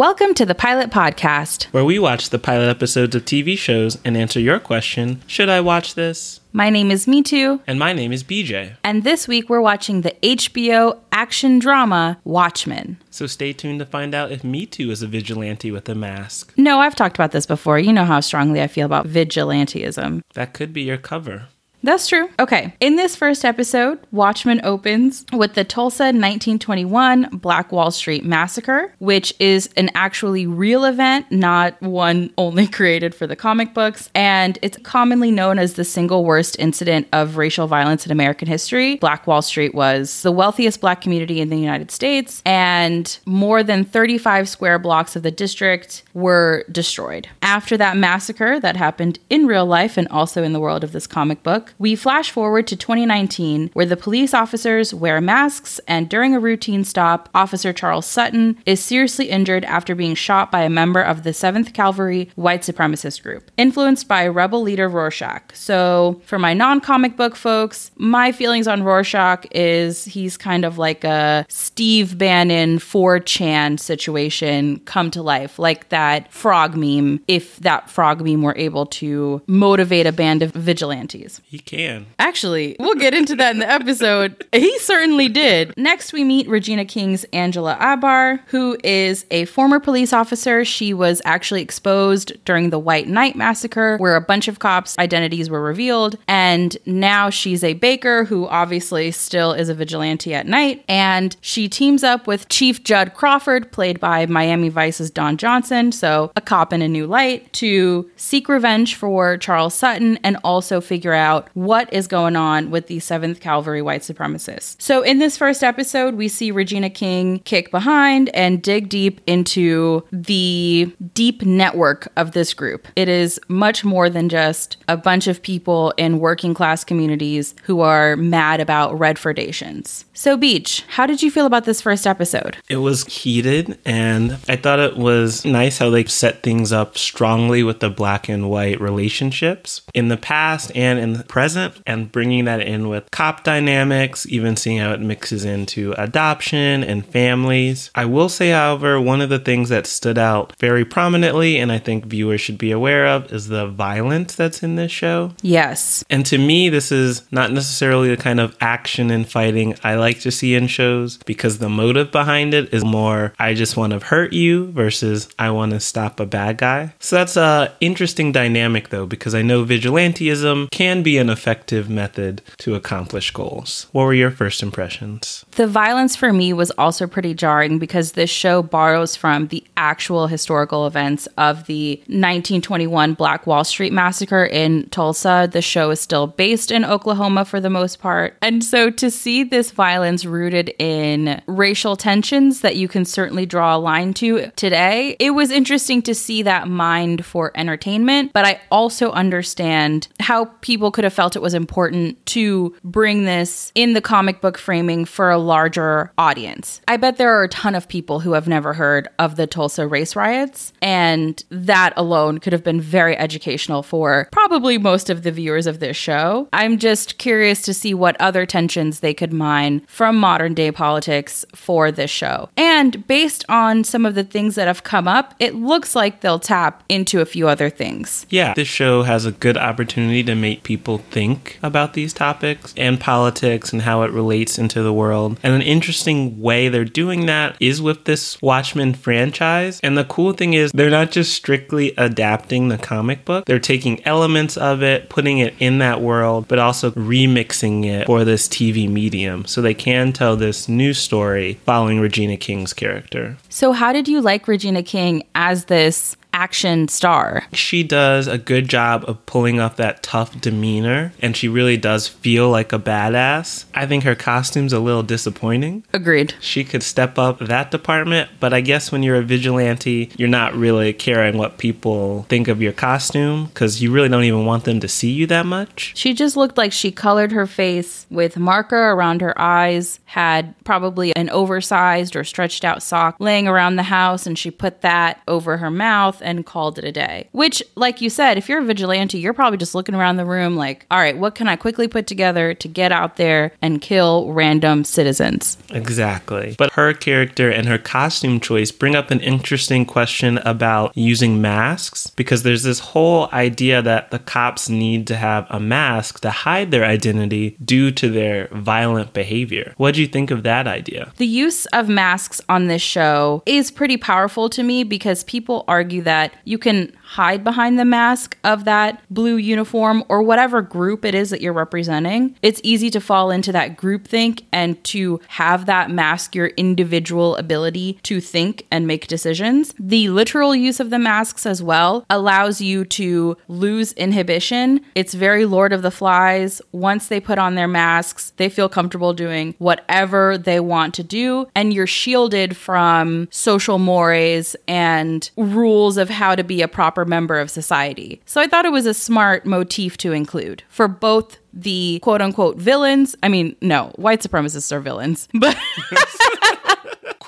Welcome to the Pilot Podcast, where we watch the pilot episodes of TV shows and answer your question Should I watch this? My name is Me Too. And my name is BJ. And this week we're watching the HBO action drama Watchmen. So stay tuned to find out if Me Too is a vigilante with a mask. No, I've talked about this before. You know how strongly I feel about vigilanteism. That could be your cover. That's true. Okay. In this first episode, Watchmen opens with the Tulsa 1921 Black Wall Street Massacre, which is an actually real event, not one only created for the comic books. And it's commonly known as the single worst incident of racial violence in American history. Black Wall Street was the wealthiest black community in the United States, and more than 35 square blocks of the district were destroyed. After that massacre that happened in real life and also in the world of this comic book, we flash forward to 2019, where the police officers wear masks, and during a routine stop, Officer Charles Sutton is seriously injured after being shot by a member of the 7th Cavalry white supremacist group, influenced by rebel leader Rorschach. So, for my non comic book folks, my feelings on Rorschach is he's kind of like a Steve Bannon 4chan situation come to life, like that frog meme, if that frog meme were able to motivate a band of vigilantes. He can. Actually, we'll get into that in the episode. he certainly did. Next, we meet Regina King's Angela Abar, who is a former police officer. She was actually exposed during the White Night massacre, where a bunch of cops' identities were revealed. And now she's a baker who obviously still is a vigilante at night. And she teams up with Chief Judd Crawford, played by Miami Vice's Don Johnson, so a cop in a new light, to seek revenge for Charles Sutton and also figure out what is going on with the 7th Cavalry white supremacists. So, in this first episode, we see Regina King kick behind and dig deep into the deep network of this group. It is much more than just a bunch of people in working class communities who are mad about red Redfordations. So, Beej, how did you feel about this first episode? It was heated, and I thought it was nice how they set things up strongly with the black and white relationships in the past and in the present and bringing that in with cop dynamics, even seeing how it mixes into adoption and families. I will say, however, one of the things that stood out very prominently, and I think viewers should be aware of, is the violence that's in this show. Yes. And to me, this is not necessarily the kind of action and fighting I like to see in shows because the motive behind it is more I just want to hurt you versus I want to stop a bad guy. So that's a interesting dynamic though because I know vigilanteism can be an effective method to accomplish goals. What were your first impressions? The violence for me was also pretty jarring because this show borrows from the actual historical events of the 1921 Black Wall Street massacre in Tulsa. The show is still based in Oklahoma for the most part. And so to see this violence rooted in racial tensions that you can certainly draw a line to today, it was interesting to see that mined for entertainment. But I also understand how people could have felt it was important to bring this in the comic book framing for a larger audience. I bet there are a ton of people who have never heard of the Tulsa race riots, and that alone could have been very educational for probably most of the viewers of this show. I'm just curious to see what other tensions they could mine from modern day politics for this show. And based on some of the things that have come up, it looks like they'll tap into a few other things. Yeah, this show has a good opportunity to make people think about these topics and politics and how it relates into the world. And an interesting way they're doing that is with this Watchmen franchise. And the cool thing is, they're not just strictly adapting the comic book, they're taking elements of it, putting it in that world, but also remixing it for this TV medium. So they can tell this new story following Regina King's character. So, how did you like Regina King as this action star. She does a good job of pulling off that tough demeanor, and she really does feel like a badass. I think her costume's a little disappointing. Agreed. She could step up that department, but I guess when you're a vigilante, you're not really caring what people think of your costume because you really don't even want them to see you that much. She just looked like she colored her face with marker around her eyes, had probably an oversized or stretched out sock laying around the house, and she put that over her mouth and called it a day. Which, like you said, if you're a vigilante, you're probably just looking around the room like, all right, what can I quickly put together to get out there and kill random citizens? Exactly. But her character and her costume choice bring up an interesting question about using masks because there's this whole idea that the cops need to have a mask to hide their identity due to their violent behavior. What do you think of that idea? The use of masks on this show is pretty powerful to me because people argue that you can hide behind the mask of that blue uniform or whatever group it is that you're representing. It's easy to fall into that group think and to have that mask your individual ability to think and make decisions. The literal use of the masks as well allows you to lose inhibition. It's very Lord of the Flies. Once they put on their masks, they feel comfortable doing whatever they want to do, and you're shielded from social mores and rules of how to be a proper member of society. So I thought it was a smart motif to include for both the quote unquote villains. I mean, no, white supremacists are villains, but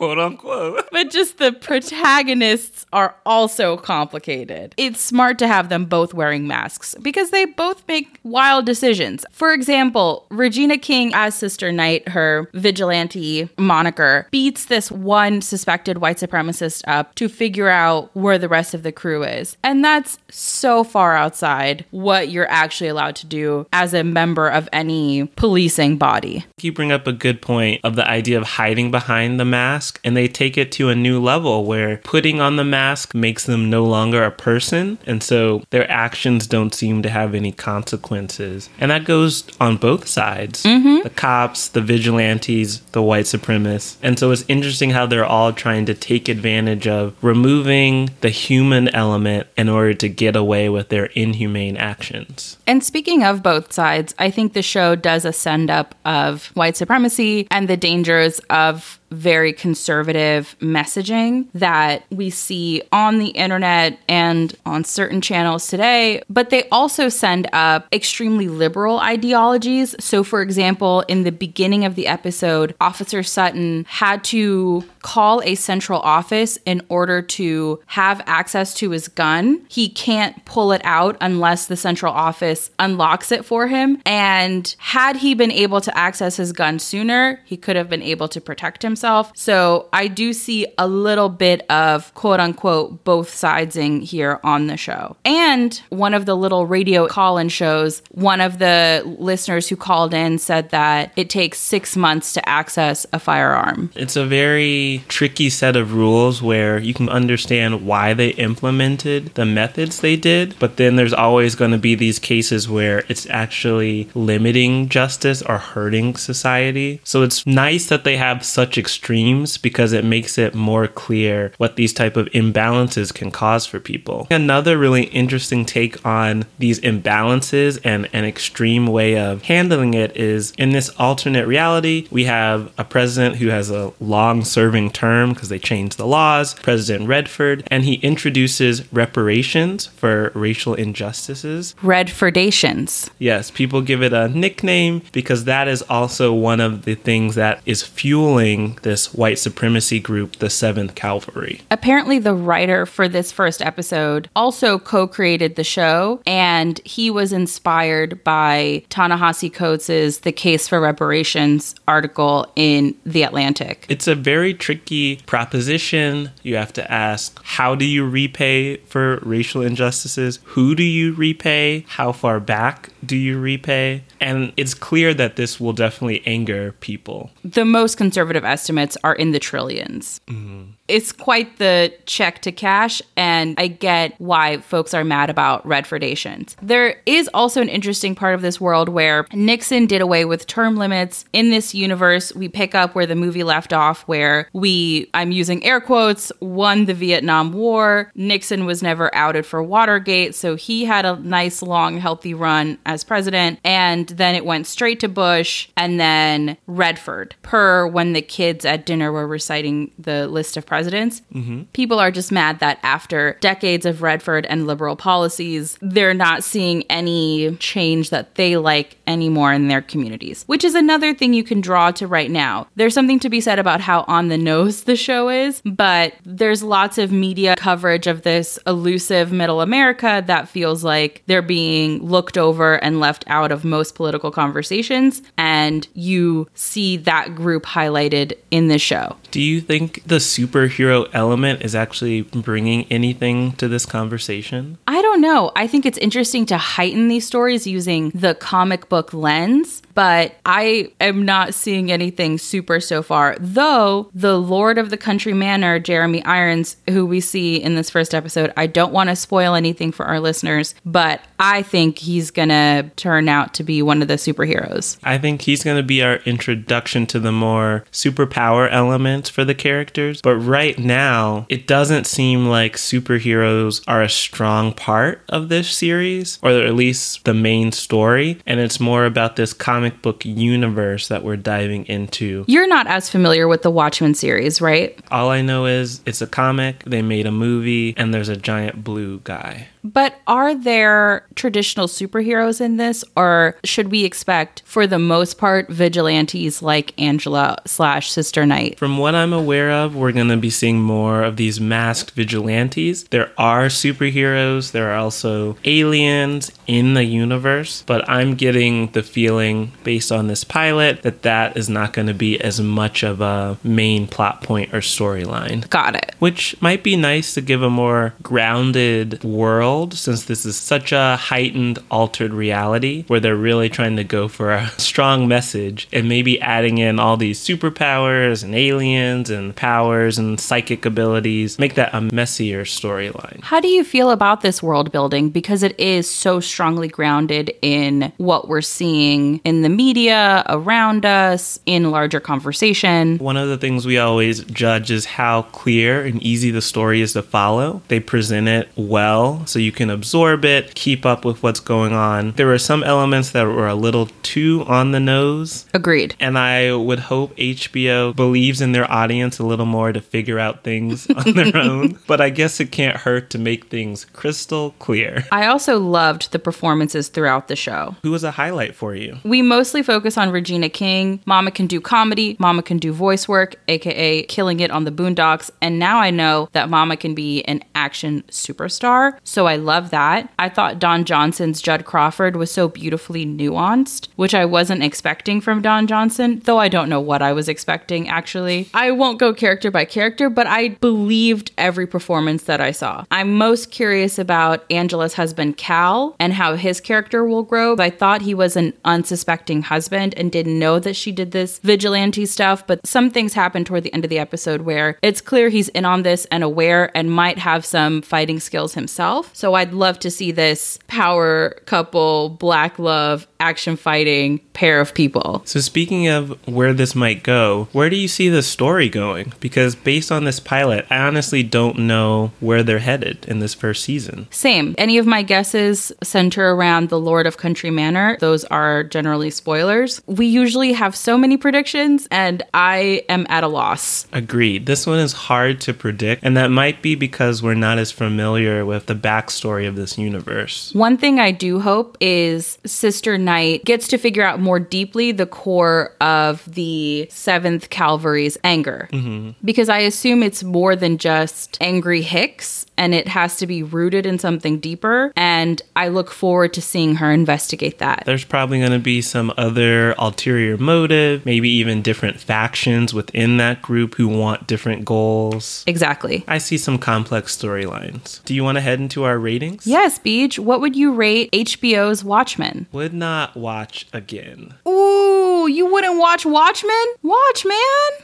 Quote unquote. but just the protagonists are also complicated. It's smart to have them both wearing masks because they both make wild decisions. For example, Regina King as Sister Night, her vigilante moniker, beats this one suspected white supremacist up to figure out where the rest of the crew is. And that's so far outside what you're actually allowed to do as a member of any policing body. You bring up a good point of the idea of hiding behind the mask, and they take it to a new level where putting on the mask makes them no longer a person, and so their actions don't seem to have any consequences. And that goes on both sides mm-hmm. the cops, the vigilantes, the white supremacists. And so it's interesting how they're all trying to take advantage of removing the human element in order to get away with their inhumane actions. And speaking of both sides, I think the show does a send up of white supremacy and the dangers of very conservative messaging that we see on the internet and on certain channels today, but they also send up extremely liberal ideologies. So, for example, in the beginning of the episode, Officer Sutton had to call a central office in order to have access to his gun. He can't pull it out unless the central office unlocks it for him. And had he been able to access his gun sooner, he could have been able to protect himself. So I do see a little bit of quote unquote both sidesing here on the show. And one of the little radio call in shows, one of the listeners who called in said that it takes six months to access a firearm. It's a very tricky set of rules where you can understand why they implemented the methods they did, but then there's always going to be these cases where it's actually limiting justice or hurting society. So it's nice that they have such extremes because it makes it more clear what these type of imbalances can cause for people. Another really interesting take on these imbalances and an extreme way of handling it is in this alternate reality, we have a president who has a long serving term because they changed the laws, President Redford, and he introduces reparations for racial injustices. Redfordations. Yes, people give it a nickname because that is also one of the things that is fueling this white supremacy group, the 7th Cavalry. Apparently, the writer for this first episode also co created the show, and he was inspired by Ta-Nehisi Coates' The Case for Reparations article in The Atlantic. It's a very tricky proposition. You have to ask how do you repay for racial injustices? Who do you repay? How far back do you repay? And it's clear that this will definitely anger people. The most conservative estimates are in the trillions. Mm-hmm. It's quite the check to cash, and I get why folks are mad about Redfordations. There is also an interesting part of this world where Nixon did away with term limits. In this universe, we pick up where the movie left off, where we, I'm using air quotes, won the Vietnam War. Nixon was never outed for Watergate, so he had a nice, long, healthy run as president. And then it went straight to Bush and then Redford, per when the kids at dinner were reciting the list of presidents. Mm-hmm. People are just mad that after decades of Redford and liberal policies, they're not seeing any change that they like anymore in their communities, which is another thing you can draw to right now. There's something to be said about how on the nose the show is, but there's lots of media coverage of this elusive middle America that feels like they're being looked over and left out of most political conversations. And you see that group highlighted in the show. Do you think the superhero element is actually bringing anything to this conversation? I don't know. I think it's interesting to heighten these stories using the comic book lens, but I am not seeing anything super so far. Though the Lord of the Country Manor, Jeremy Irons, who we see in this first episode, I don't want to spoil anything for our listeners, but I think he's going to turn out to be one of the superheroes. I think he's going to be our introduction to the more superpower elements for the characters. But right now, it doesn't seem like superheroes are a strong part of this series, or at least the main story. And it's more about this comic book universe that we're diving into. You're not as familiar with the Watchmen series, right? All I know is it's a comic, they made a movie, and there's a giant blue guy. But are there traditional superheroes in this, or should we expect, for the most part, vigilantes like Angela slash Sister Night? From what I'm aware of, we're going to be seeing more of these masked vigilantes. There are superheroes, there are also aliens in the universe, but I'm getting the feeling, based on this pilot, that that is not going to be as much of a main plot point or storyline. Got it. Which might be nice to give a more grounded world world, since this is such a heightened, altered reality where they're really trying to go for a strong message and maybe adding in all these superpowers and aliens and powers and psychic abilities, make that a messier storyline. How do you feel about this world building? Because it is so strongly grounded in what we're seeing in the media, around us, in larger conversation. One of the things we always judge is how clear and easy the story is to follow. They present it well, so you can absorb it, keep up with what's going on. There were some elements that were a little too on the nose. Agreed. And I would hope HBO believes in their audience a little more to figure out things on their own. But I guess it can't hurt to make things crystal clear. I also loved the performances throughout the show. Who was a highlight for you? We mostly focus on Regina King. Mama can do comedy, Mama can do voice work, aka killing it on the boondocks. And now I know that Mama can be an action superstar. So I love that. I thought Don Johnson's Judd Crawford was so beautifully nuanced, which I wasn't expecting from Don Johnson, though I don't know what I was expecting actually. I won't go character by character, but I believed every performance that I saw. I'm most curious about Angela's husband Cal and how his character will grow. I thought he was an unsuspecting husband and didn't know that she did this vigilante stuff, but some things happened toward the end of the episode where it's clear he's in on this and aware and might have some fighting skills himself. So I'd love to see this power couple, black love, action fighting pair of people. So, speaking of where this might go, where do you see the story going? Because based on this pilot, I honestly don't know where they're headed in this first season. Same. Any of my guesses center around the Lord of Country Manor. Those are generally spoilers. We usually have so many predictions, and I am at a loss. Agreed. This one is hard to predict, and that might be because we're not as familiar with the backstory of this universe. One thing I do hope is Sister Night gets to figure out more deeply the core of the 7th Calvary's anger. Mm-hmm. Because I assume it's more than just angry Hicks and it has to be rooted in something deeper. And I look forward to seeing her investigate that. There's probably going to be some other ulterior motive, maybe even different factions within that group who want different goals. Exactly. I see some complex storylines. Do you want to head into our ratings? Yes, Beej. What would you rate HBO's Watchmen? Would not watch again. Ooh, you wouldn't watch Watchmen? Watchmen?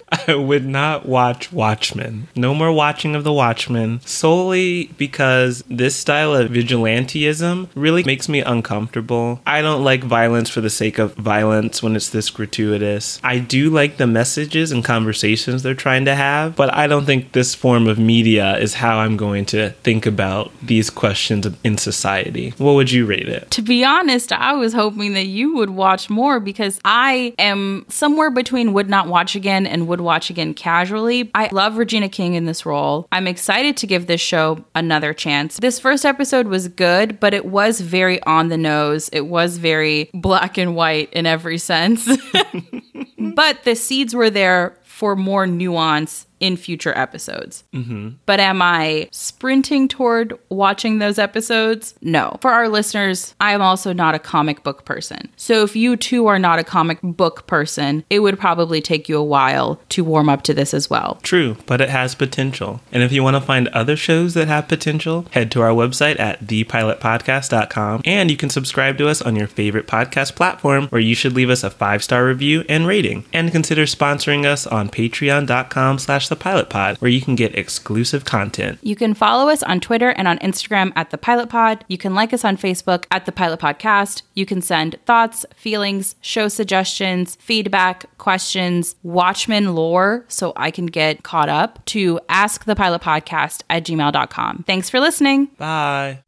I would not watch Watchmen. No more watching of the Watchmen solely because this style of vigilanteism really makes me uncomfortable. I don't like violence for the sake of violence when it's this gratuitous. I do like the messages and conversations they're trying to have, but I don't think this form of media is how I'm going to think about these questions in society. What would you rate it? To be honest, I was hoping that you would watch more because I am somewhere between would not watch again and would watch again casually. I love Regina King in this role. I'm excited to give this show another chance. This first episode was good, but it was very on the nose. It was very black and white in every sense. but the seeds were there for more nuance in future episodes. Mm-hmm. But am I sprinting toward watching those episodes? No. For our listeners, I am also not a comic book person. So if you too are not a comic book person, it would probably take you a while to warm up to this as well. True, but it has potential. And if you want to find other shows that have potential, head to our website at thepilotpodcast.com and you can subscribe to us on your favorite podcast platform where you should leave us a five-star review and rating. And consider sponsoring us on patreon.com slash thepilotpod where you can get exclusive content. You can follow us on Twitter and on Instagram at The Pilot Pod. You can like us on Facebook at The Pilot Podcast. You can send thoughts, feelings, show suggestions, feedback, questions, Watchmen lore so I can get caught up to askthepilotpodcast at gmail.com. Thanks for listening. Bye.